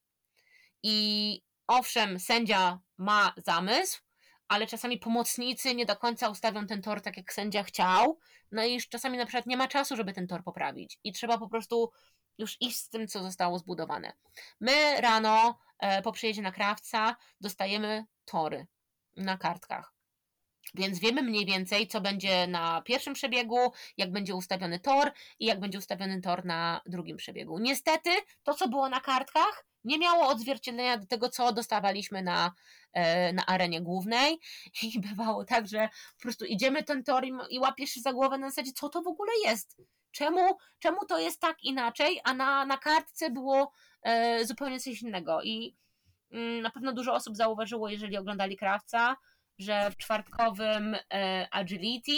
I owszem, sędzia ma zamysł, ale czasami pomocnicy nie do końca ustawią ten tor tak, jak sędzia chciał, no i czasami na przykład nie ma czasu, żeby ten tor poprawić i trzeba po prostu już iść z tym, co zostało zbudowane. My rano e, po przyjeździe na krawca dostajemy tory na kartkach. Więc wiemy mniej więcej, co będzie na pierwszym przebiegu, jak będzie ustawiony tor i jak będzie ustawiony tor na drugim przebiegu. Niestety, to co było na kartkach, nie miało odzwierciedlenia do tego, co dostawaliśmy na, e, na arenie głównej. I bywało tak, że po prostu idziemy ten tor i, i łapiesz się za głowę na zasadzie, co to w ogóle jest? Czemu, czemu to jest tak inaczej, a na, na kartce było e, zupełnie coś innego? I mm, na pewno dużo osób zauważyło, jeżeli oglądali krawca, że w czwartkowym e, agility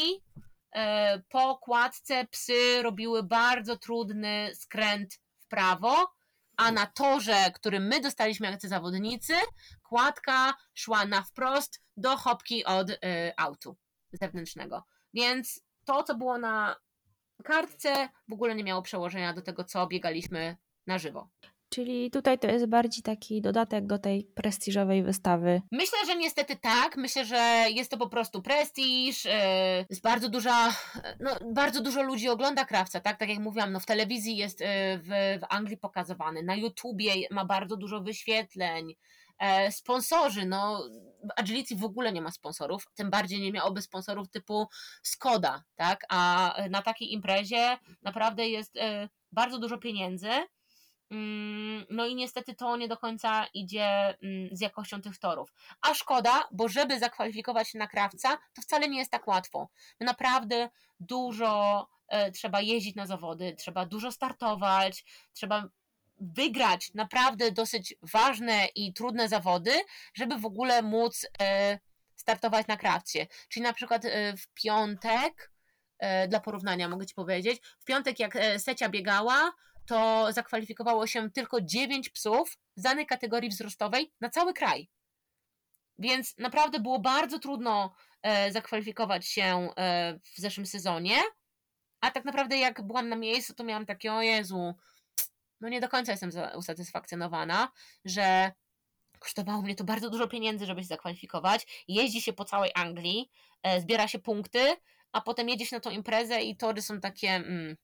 e, po kładce psy robiły bardzo trudny skręt w prawo, a na torze, który my dostaliśmy jako zawodnicy, kładka szła na wprost do hopki od y, autu zewnętrznego. Więc to, co było na kartce, w ogóle nie miało przełożenia do tego, co biegaliśmy na żywo. Czyli tutaj to jest bardziej taki dodatek do tej prestiżowej wystawy. Myślę, że niestety tak. Myślę, że jest to po prostu prestiż. E, jest bardzo duża, no, bardzo dużo ludzi ogląda krawca, tak? Tak jak mówiłam, no w telewizji jest e, w, w Anglii pokazywany, na YouTubie ma bardzo dużo wyświetleń. E, sponsorzy, no Agility w ogóle nie ma sponsorów, tym bardziej nie miałoby sponsorów typu Skoda, tak? A na takiej imprezie naprawdę jest bardzo dużo pieniędzy Mm, no i niestety to nie do końca idzie mm, z jakością tych torów. A szkoda, bo żeby zakwalifikować się na krawca, to wcale nie jest tak łatwo. Naprawdę dużo e, trzeba jeździć na zawody, trzeba dużo startować, trzeba wygrać naprawdę dosyć ważne i trudne zawody, żeby w ogóle móc e, startować na krawcie. Czyli na przykład e, w piątek, dla porównania mogę Ci powiedzieć, w piątek jak Secia biegała, to zakwalifikowało się tylko 9 psów z danej kategorii wzrostowej na cały kraj. Więc naprawdę było bardzo trudno e, zakwalifikować się e, w zeszłym sezonie. A tak naprawdę, jak byłam na miejscu, to miałam takie, o Jezu, no nie do końca jestem usatysfakcjonowana, że kosztowało mnie to bardzo dużo pieniędzy, żeby się zakwalifikować. Jeździ się po całej Anglii, e, zbiera się punkty, a potem jedzie się na tą imprezę i tory są takie. Mm,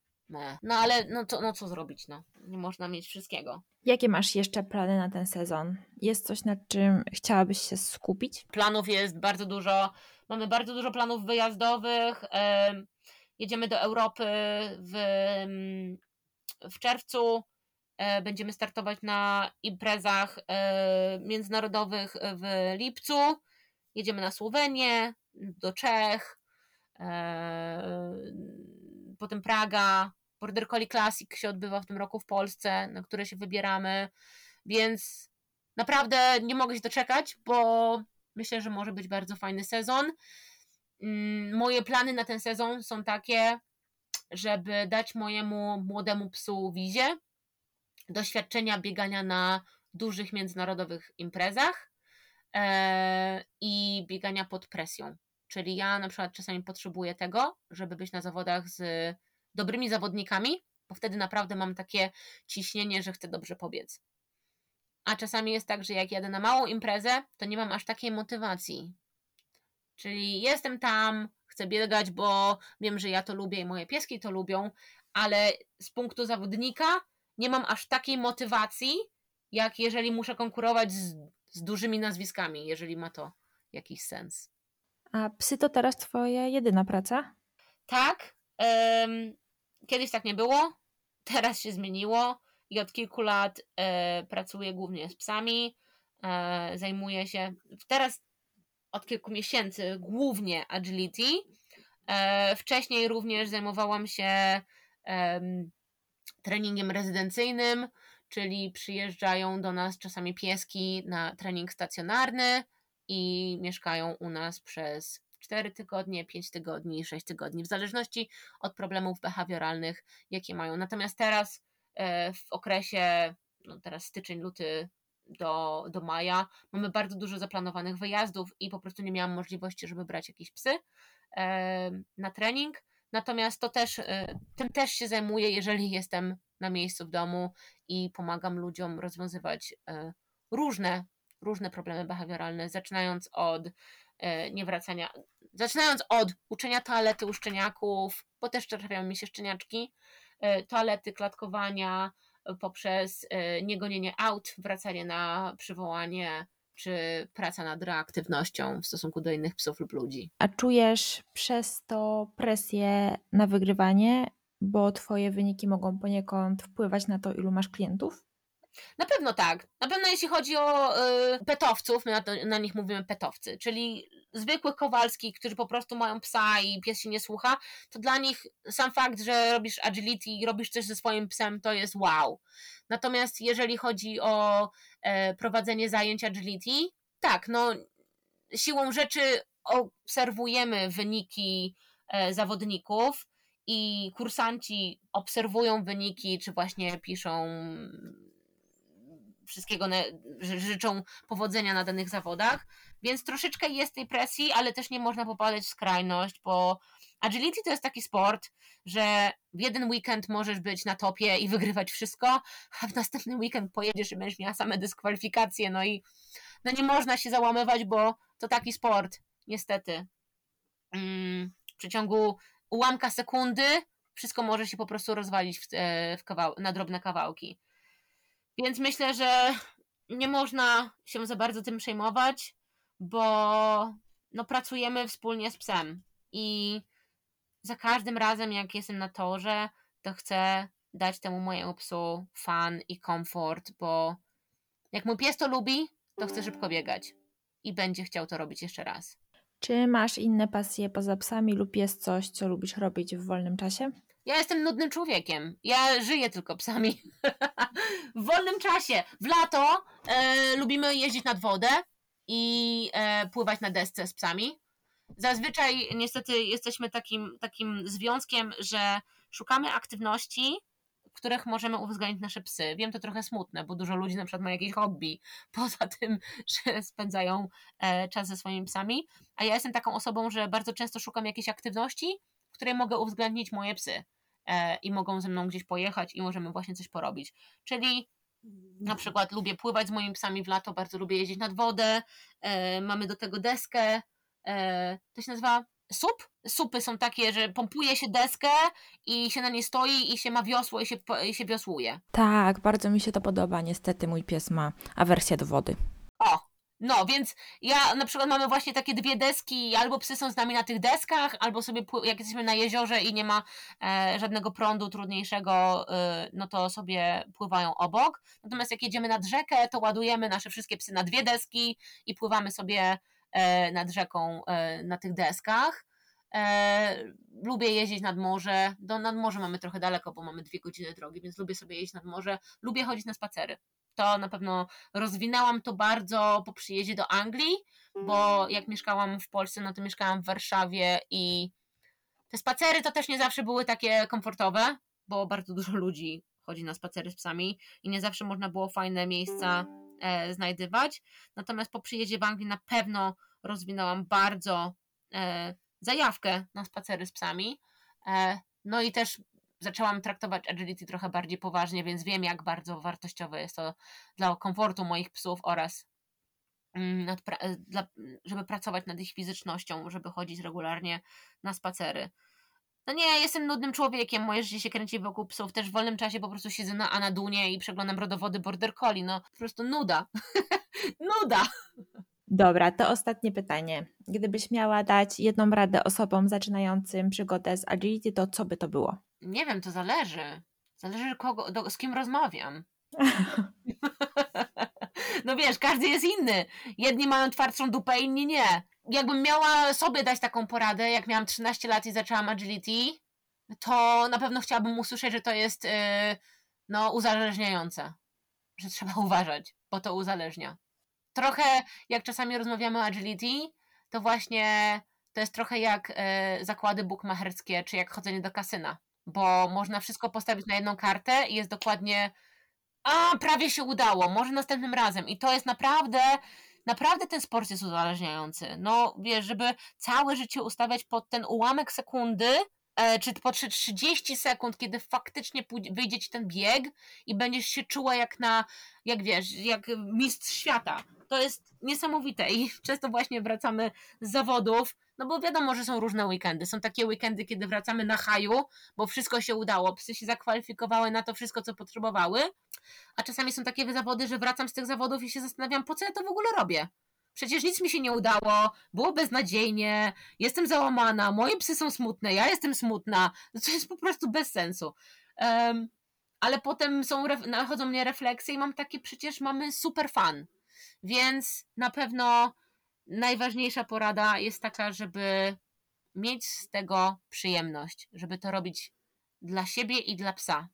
no ale no, to, no co zrobić, no. Nie można mieć wszystkiego. Jakie masz jeszcze plany na ten sezon? Jest coś, nad czym chciałabyś się skupić? Planów jest bardzo dużo. Mamy bardzo dużo planów wyjazdowych. Jedziemy do Europy w, w czerwcu. E, będziemy startować na imprezach e, międzynarodowych w lipcu. Jedziemy na Słowenię, do Czech e, potem Praga, Border Collie Classic się odbywa w tym roku w Polsce, na które się wybieramy, więc naprawdę nie mogę się doczekać, bo myślę, że może być bardzo fajny sezon. Mm, moje plany na ten sezon są takie, żeby dać mojemu młodemu psu wizie doświadczenia biegania na dużych międzynarodowych imprezach e, i biegania pod presją. Czyli ja na przykład czasami potrzebuję tego, żeby być na zawodach z dobrymi zawodnikami, bo wtedy naprawdę mam takie ciśnienie, że chcę dobrze pobiec. A czasami jest tak, że jak jadę na małą imprezę, to nie mam aż takiej motywacji. Czyli jestem tam, chcę biegać, bo wiem, że ja to lubię i moje pieski to lubią, ale z punktu zawodnika nie mam aż takiej motywacji, jak jeżeli muszę konkurować z, z dużymi nazwiskami, jeżeli ma to jakiś sens. A psy to teraz twoja jedyna praca? Tak. Kiedyś tak nie było, teraz się zmieniło i od kilku lat e, pracuję głównie z psami. E, zajmuję się teraz od kilku miesięcy głównie agility. E, wcześniej również zajmowałam się treningiem rezydencyjnym, czyli przyjeżdżają do nas czasami pieski na trening stacjonarny i mieszkają u nas przez 4 tygodnie, 5 tygodni, 6 tygodni, w zależności od problemów behawioralnych, jakie mają. Natomiast teraz e, w okresie, no teraz styczeń, luty do, do maja, mamy bardzo dużo zaplanowanych wyjazdów i po prostu nie miałam możliwości, żeby brać jakieś psy e, na trening. Natomiast to też, tym też się zajmuję, jeżeli jestem na miejscu w domu i pomagam ludziom rozwiązywać różne, różne problemy behawioralne, zaczynając od niewracania, zaczynając od uczenia toalety u szczeniaków, bo też trafiają mi się szczeniaczki, toalety, klatkowania, poprzez niegonienie aut, wracanie na przywołanie, czy praca nad reaktywnością w stosunku do innych psów lub ludzi. A czujesz przez to presję na wygrywanie, bo twoje wyniki mogą poniekąd wpływać na to, ilu masz klientów? Na pewno tak. Na pewno jeśli chodzi o y, petowców, my na, na, nich mówimy petowcy, czyli zwykłych kowalskich, którzy po prostu mają psa i pies się nie słucha, to dla nich sam fakt, że robisz agility i robisz coś ze swoim psem, to jest wow. Natomiast jeżeli chodzi o e, prowadzenie zajęć agility, tak, no siłą rzeczy obserwujemy wyniki e, zawodników i kursanci obserwują wyniki, czy właśnie piszą wszystkiego, życzą powodzenia na danych zawodach, więc troszeczkę jest tej presji, ale też nie można popadać w skrajność, bo agility to jest taki sport, że w jeden weekend możesz być na topie i wygrywać wszystko, a w następny weekend pojedziesz i będziesz miała same dyskwalifikacje, no i no nie można się załamywać, bo to taki sport, niestety. Mm, w przeciągu ułamka sekundy wszystko może się po prostu rozwalić w, e, w kawał- na drobne kawałki. Więc myślę, że nie można się za bardzo tym przejmować, bo no, pracujemy wspólnie z psem i za każdym razem, jak jestem na torze, to chcę dać temu mojemu psu fan i komfort, bo jak mój pies to lubi, to chce szybko biegać i będzie chciał to robić jeszcze raz. Czy masz inne pasje poza psami lub jest coś, co lubisz robić w wolnym czasie? Ja jestem nudnym człowiekiem. Ja żyję tylko psami. w wolnym czasie. W lato e, lubimy jeździć nad wodę i e, pływać na desce z psami. Zazwyczaj niestety jesteśmy takim, takim związkiem, że szukamy aktywności, w których możemy uwzględnić nasze psy. Wiem, to trochę smutne, bo dużo ludzi na przykład ma jakieś hobby, poza tym, że spędzają e, czas ze swoimi psami. A ja jestem taką osobą, że bardzo często szukam jakiejś aktywności, w której mogę uwzględnić moje psy. E, i mogą ze mną gdzieś pojechać i możemy właśnie coś porobić. Czyli na przykład lubię pływać z moimi psami w lato, bardzo lubię jeździć nad wodę, e, mamy do tego deskę, e, to się nazywa sup. Supy są takie, że pompuje się deskę i się na niej stoi i się ma wiosło i się, i się wiosłuje. Tak, bardzo mi się to podoba. Niestety mój pies ma awersję do wody. O, no, więc ja na przykład mamy właśnie takie dwie deski, albo psy są z nami na tych deskach, albo sobie jak jesteśmy na jeziorze i nie ma e, żadnego prądu trudniejszego, e, no to sobie pływają obok. Natomiast jak jedziemy nad rzekę, to ładujemy nasze wszystkie psy na dwie deski i pływamy sobie e, nad rzeką e, na tych deskach. E, lubię jeździć nad morze. Do nad morze mamy trochę daleko, bo mamy dwie godziny drogi, więc lubię sobie jeździć nad morze. Lubię chodzić na spacery to na pewno rozwinęłam to bardzo po przyjeździe do Anglii, bo mm. jak mieszkałam w Polsce, no to mieszkałam w Warszawie i te spacery to też nie zawsze były takie komfortowe, bo bardzo dużo ludzi chodzi na spacery z psami i nie zawsze można było fajne miejsca e, znajdywać. Natomiast po przyjeździe w Anglii na pewno rozwinęłam bardzo e, zajawkę na spacery z psami. E, no i też zaczęłam traktować agility trochę bardziej poważnie, więc wiem, jak bardzo wartościowe jest to dla komfortu moich psów oraz mm, nad, dla, żeby pracować nad ich fizycznością, żeby chodzić regularnie na spacery. No nie, jestem nudnym człowiekiem, moje życie się kręci wokół psów, też w wolnym czasie po prostu siedzę na Anadunie i przeglądam rodowody Border Collie, no po prostu nuda. nuda! Dobra, to ostatnie pytanie. Gdybyś miała dać jedną radę osobom zaczynającym przygodę z agility, to co by to było? Nie wiem, to zależy. Zależy kogo, do, z kim rozmawiam. no wiesz, każdy jest inny. Jedni mają twardszą dupę, inni nie. Jakbym miała sobie dać taką poradę, jak miałam 13 lat i zaczęłam agility, to na pewno chciałabym usłyszeć, że to jest yy, no, uzależniające. Że trzeba uważać, bo to uzależnia. Trochę jak czasami rozmawiamy o agility, to właśnie to jest trochę jak yy, zakłady bukmacherskie, czy jak chodzenie do kasyna bo można wszystko postawić na jedną kartę i jest dokładnie a, prawie się udało, może następnym razem. I to jest naprawdę, naprawdę ten sport jest uzależniający. No wiesz, żeby całe życie ustawiać pod ten ułamek sekundy, e, czy po 30 sekund, kiedy faktycznie wyjdzie ci ten bieg i będziesz się czuła jak na, jak wiesz, jak mistrz świata. To jest niesamowite i często właśnie wracamy z zawodów, no bo wiadomo, że są różne weekendy. Są takie weekendy, kiedy wracamy na haju, bo wszystko się udało, psy się zakwalifikowały na to wszystko, co potrzebowały, a czasami są takie zawody, że wracam z tych zawodów i się zastanawiam, po co ja to w ogóle robię. Przecież nic mi się nie udało, było beznadziejnie, jestem załamana, moje psy są smutne, ja jestem smutna. No to jest po prostu bez sensu. Um, ale potem są, nachodzą mnie refleksje i mam takie, przecież mamy super fan. Więc na pewno najważniejsza porada jest taka, żeby mieć z tego przyjemność, żeby to robić dla siebie i dla psa.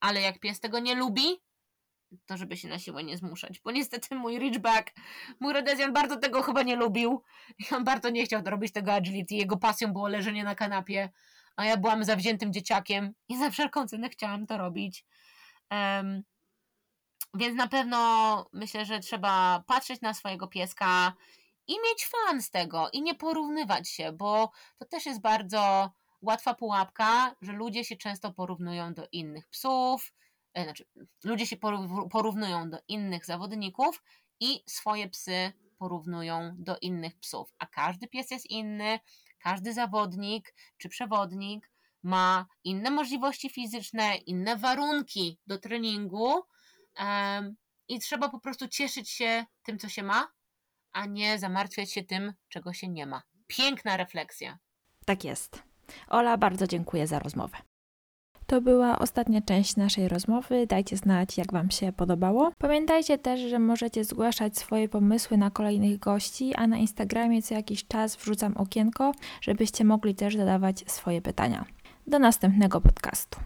Ale jak pies tego nie lubi, to żeby się na siłę nie zmuszać, bo niestety mój Ridgeback, mój Rhodesian bardzo tego chyba nie lubił i on bardzo nie chciał robić tego agility, jego pasją było leżenie na kanapie, a ja byłam zawziętym dzieciakiem i za wszelką cenę chciałam to robić. Um, więc na pewno myślę, że trzeba patrzeć na swojego pieska i mieć fan z tego i nie porównywać się, bo to też jest bardzo łatwa pułapka, że ludzie się często porównują do innych psów, E, znaczy ludzie się porównują do innych zawodników i swoje psy porównują do innych psów, a każdy pies jest inny, każdy zawodnik czy przewodnik ma inne możliwości fizyczne, inne warunki do treningu i trzeba po prostu cieszyć się tym, co się ma, a nie zamartwiać się tym, czego się nie ma. Piękna refleksja. Tak jest. Ola, bardzo dziękuję za rozmowę. To była ostatnia część naszej rozmowy. Dajcie znać, jak Wam się podobało. Pamiętajcie też, że możecie zgłaszać swoje pomysły na kolejnych gości, a na Instagramie co jakiś czas wrzucam okienko, żebyście mogli też zadawać swoje pytania. Do następnego podcastu.